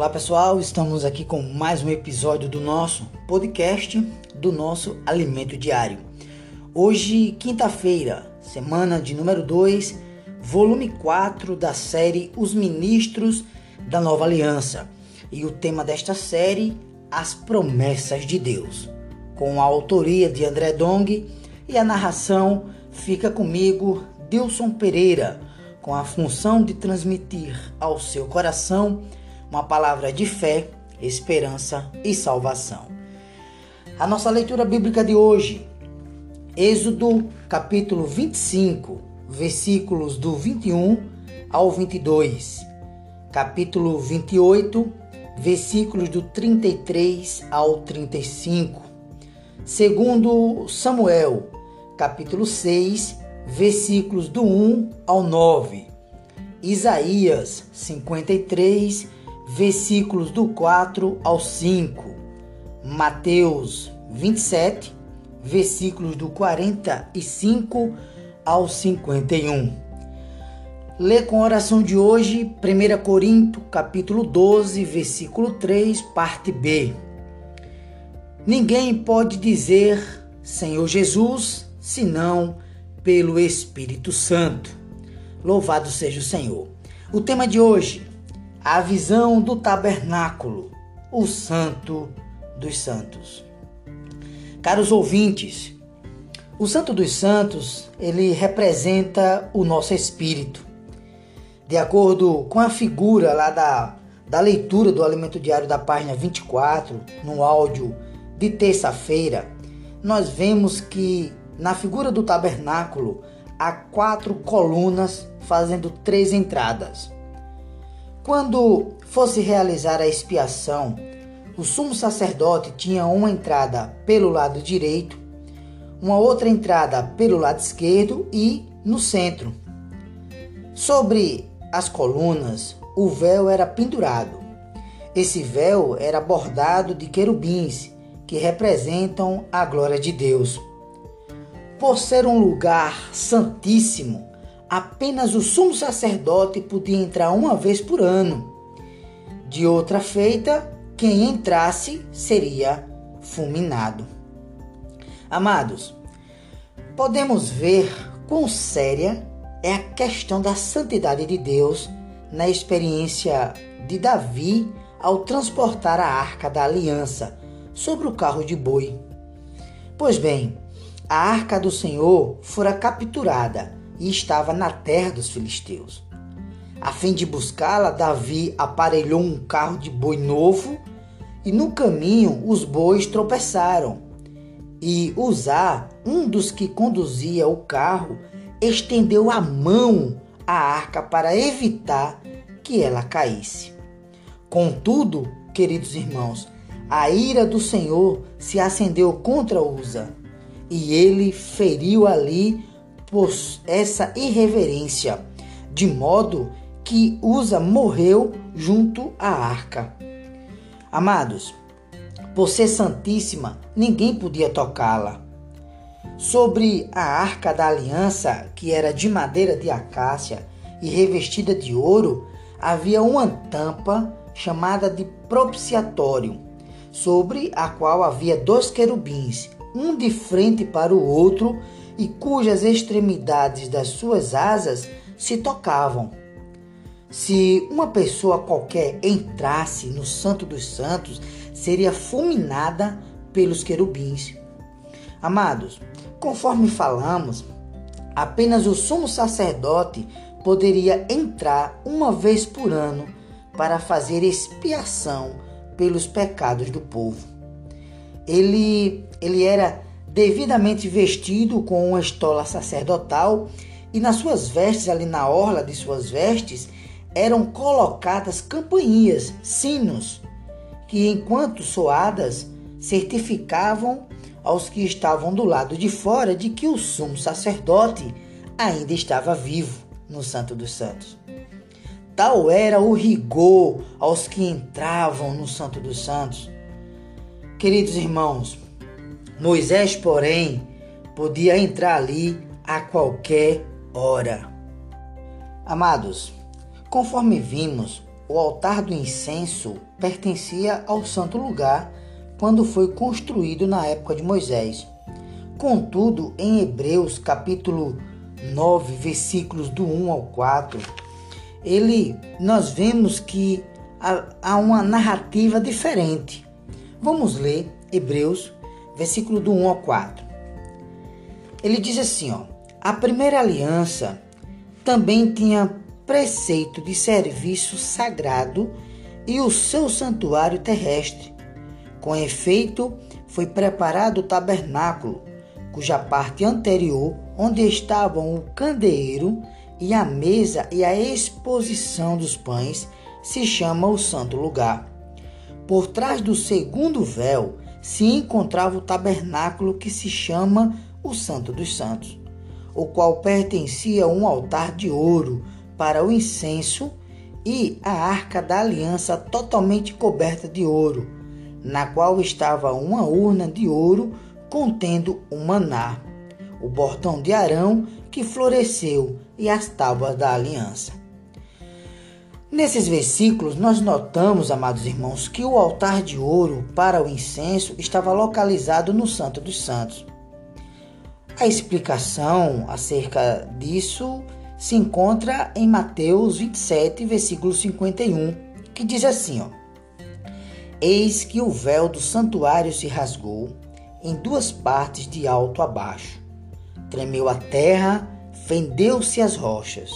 Olá pessoal, estamos aqui com mais um episódio do nosso podcast do nosso alimento diário. Hoje, quinta-feira, semana de número 2, volume 4 da série Os Ministros da Nova Aliança. E o tema desta série, As Promessas de Deus, com a autoria de André Dong e a narração fica comigo, Dilson Pereira, com a função de transmitir ao seu coração uma palavra de fé, esperança e salvação. A nossa leitura bíblica de hoje, Êxodo capítulo 25, versículos do 21 ao 22, capítulo 28, versículos do 33 ao 35, segundo Samuel, capítulo 6, versículos do 1 ao 9, Isaías 53, versículos do 4 ao 5, Mateus 27, versículos do 45 ao 51. Lê com a oração de hoje, 1 Corinto, capítulo 12, versículo 3, parte B. Ninguém pode dizer Senhor Jesus, senão pelo Espírito Santo. Louvado seja o Senhor. O tema de hoje: a visão do tabernáculo, o Santo dos Santos. Caros ouvintes, o Santo dos Santos, ele representa o nosso espírito. De acordo com a figura lá da, da leitura do Alimento Diário da página 24, no áudio de terça-feira, nós vemos que na figura do tabernáculo há quatro colunas fazendo três entradas. Quando fosse realizar a expiação, o sumo sacerdote tinha uma entrada pelo lado direito, uma outra entrada pelo lado esquerdo e no centro. Sobre as colunas, o véu era pendurado. Esse véu era bordado de querubins, que representam a glória de Deus. Por ser um lugar santíssimo, apenas o sumo sacerdote podia entrar uma vez por ano. De outra feita, quem entrasse seria fulminado. Amados, podemos ver quão séria é a questão da santidade de Deus na experiência de Davi ao transportar a arca da aliança sobre o carro de boi. Pois bem, a arca do Senhor fora capturada e estava na terra dos filisteus. A fim de buscá-la, Davi aparelhou um carro de boi novo e no caminho os bois tropeçaram. E Uzá, um dos que conduzia o carro, estendeu a mão à arca para evitar que ela caísse. Contudo, queridos irmãos, a ira do Senhor se acendeu contra Uza e ele feriu ali por essa irreverência, de modo que Usa morreu junto à arca. Amados, por ser santíssima, ninguém podia tocá-la. Sobre a arca da aliança, que era de madeira de acácia e revestida de ouro, havia uma tampa chamada de propiciatório, sobre a qual havia dois querubins, um de frente para o outro e cujas extremidades das suas asas se tocavam. Se uma pessoa qualquer entrasse no Santo dos Santos, seria fulminada pelos querubins. Amados, conforme falamos, apenas o sumo sacerdote poderia entrar uma vez por ano para fazer expiação pelos pecados do povo. Ele, ele era devidamente vestido com uma estola sacerdotal, e nas suas vestes, ali na orla de suas vestes, eram colocadas campainhas, sinos, que enquanto soadas certificavam aos que estavam do lado de fora de que o sumo sacerdote ainda estava vivo no Santo dos Santos. Tal era o rigor aos que entravam no Santo dos Santos. Queridos irmãos, Moisés, porém, podia entrar ali a qualquer hora. Amados, conforme vimos, o altar do incenso pertencia ao santo lugar quando foi construído na época de Moisés. Contudo, em Hebreus capítulo 9, versículos do 1 ao 4, ele nós vemos que há uma narrativa diferente. Vamos ler Hebreus, versículo do 1 ao 4. Ele diz assim, ó: A primeira aliança também tinha preceito de serviço sagrado e o seu santuário terrestre. Com efeito, foi preparado o tabernáculo, cuja parte anterior, onde estavam o candeeiro e a mesa e a exposição dos pães, se chama o santo lugar. Por trás do segundo véu se encontrava o tabernáculo que se chama o Santo dos Santos, o qual pertencia a um altar de ouro para o incenso e a arca da aliança totalmente coberta de ouro, na qual estava uma urna de ouro contendo o maná, o bordão de Arão que floresceu e as tábuas da aliança. Nesses versículos, nós notamos, amados irmãos, que o altar de ouro para o incenso estava localizado no Santo dos Santos. A explicação acerca disso se encontra em Mateus 27, versículo 51, que diz assim: ó, Eis que o véu do santuário se rasgou em duas partes de alto a baixo. Tremeu a terra, fendeu-se as rochas.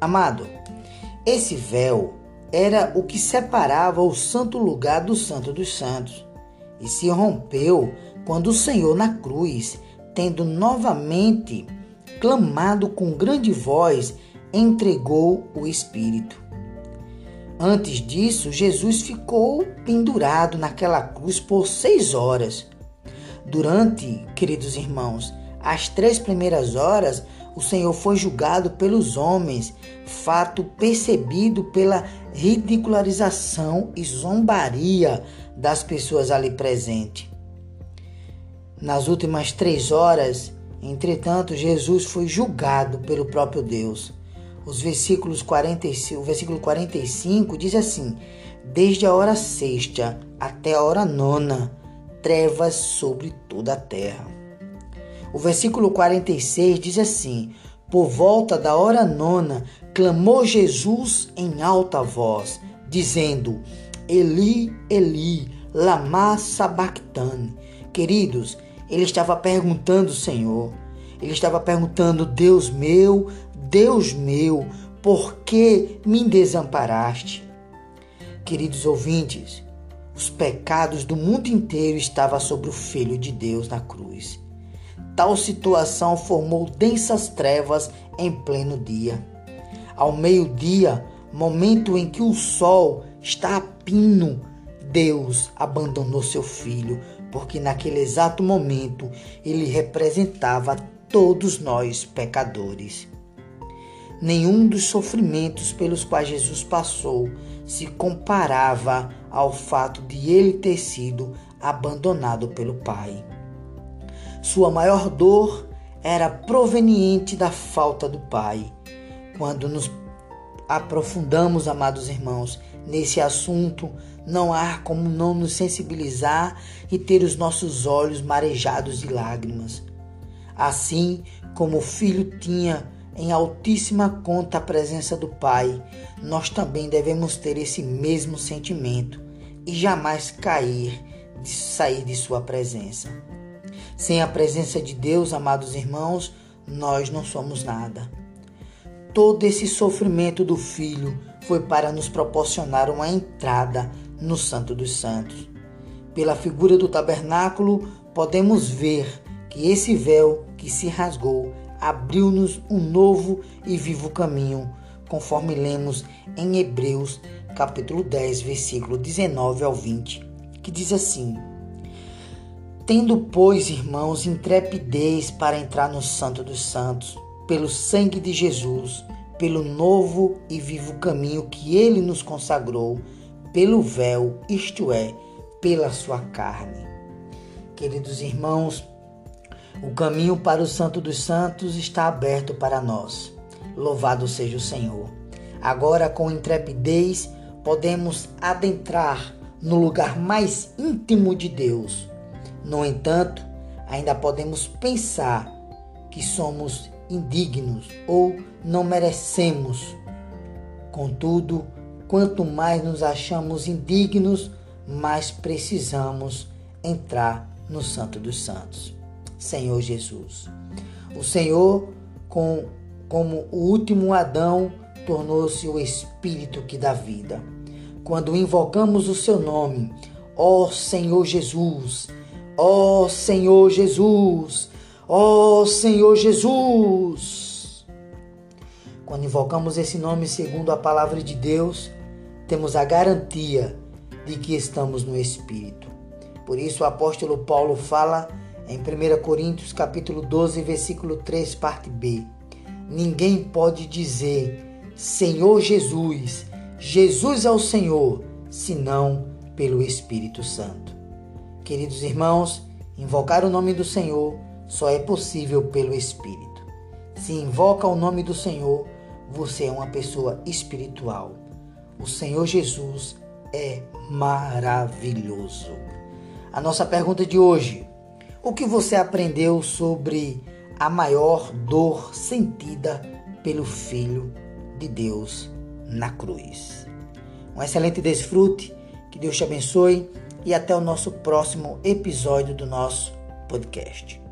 Amado, esse véu era o que separava o santo lugar do Santo dos Santos e se rompeu quando o Senhor na cruz, tendo novamente clamado com grande voz, entregou o Espírito. Antes disso, Jesus ficou pendurado naquela cruz por seis horas. Durante, queridos irmãos, as três primeiras horas, o Senhor foi julgado pelos homens, fato percebido pela ridicularização e zombaria das pessoas ali presentes. Nas últimas três horas, entretanto, Jesus foi julgado pelo próprio Deus. Os versículos 45, o versículo 45 diz assim: Desde a hora sexta até a hora nona, trevas sobre toda a terra. O versículo 46 diz assim: Por volta da hora nona, clamou Jesus em alta voz, dizendo: Eli, Eli, lama sabachthani. Queridos, ele estava perguntando, Senhor, ele estava perguntando: Deus meu, Deus meu, por que me desamparaste? Queridos ouvintes, os pecados do mundo inteiro estavam sobre o Filho de Deus na cruz. Tal situação formou densas trevas em pleno dia. Ao meio-dia, momento em que o sol está a pino, Deus abandonou seu filho, porque naquele exato momento ele representava todos nós pecadores. Nenhum dos sofrimentos pelos quais Jesus passou se comparava ao fato de ele ter sido abandonado pelo Pai. Sua maior dor era proveniente da falta do Pai. Quando nos aprofundamos, amados irmãos, nesse assunto, não há como não nos sensibilizar e ter os nossos olhos marejados de lágrimas. Assim como o filho tinha em altíssima conta a presença do Pai, nós também devemos ter esse mesmo sentimento e jamais cair de sair de sua presença. Sem a presença de Deus, amados irmãos, nós não somos nada. Todo esse sofrimento do Filho foi para nos proporcionar uma entrada no Santo dos Santos. Pela figura do tabernáculo, podemos ver que esse véu que se rasgou abriu-nos um novo e vivo caminho, conforme lemos em Hebreus, capítulo 10, versículo 19 ao 20, que diz assim: Tendo, pois, irmãos, intrepidez para entrar no Santo dos Santos, pelo sangue de Jesus, pelo novo e vivo caminho que ele nos consagrou, pelo véu, isto é, pela sua carne. Queridos irmãos, o caminho para o Santo dos Santos está aberto para nós. Louvado seja o Senhor. Agora, com intrepidez, podemos adentrar no lugar mais íntimo de Deus. No entanto, ainda podemos pensar que somos indignos ou não merecemos. Contudo, quanto mais nos achamos indignos, mais precisamos entrar no Santo dos Santos. Senhor Jesus. O Senhor, com, como o último Adão, tornou-se o Espírito que dá vida. Quando invocamos o seu nome, ó Senhor Jesus, ó Senhor Jesus, ó Senhor Jesus. Quando invocamos esse nome segundo a palavra de Deus, temos a garantia de que estamos no Espírito. Por isso o apóstolo Paulo fala em 1 Coríntios capítulo 12, versículo 3, parte B. Ninguém pode dizer Senhor Jesus, Jesus é o Senhor, senão pelo Espírito Santo. Queridos irmãos, invocar o nome do Senhor só é possível pelo Espírito. Se invoca o nome do Senhor, você é uma pessoa espiritual. O Senhor Jesus é maravilhoso. A nossa pergunta de hoje: o que você aprendeu sobre a maior dor sentida pelo Filho de Deus na cruz? Um excelente desfrute, que Deus te abençoe e até o nosso próximo episódio do nosso podcast.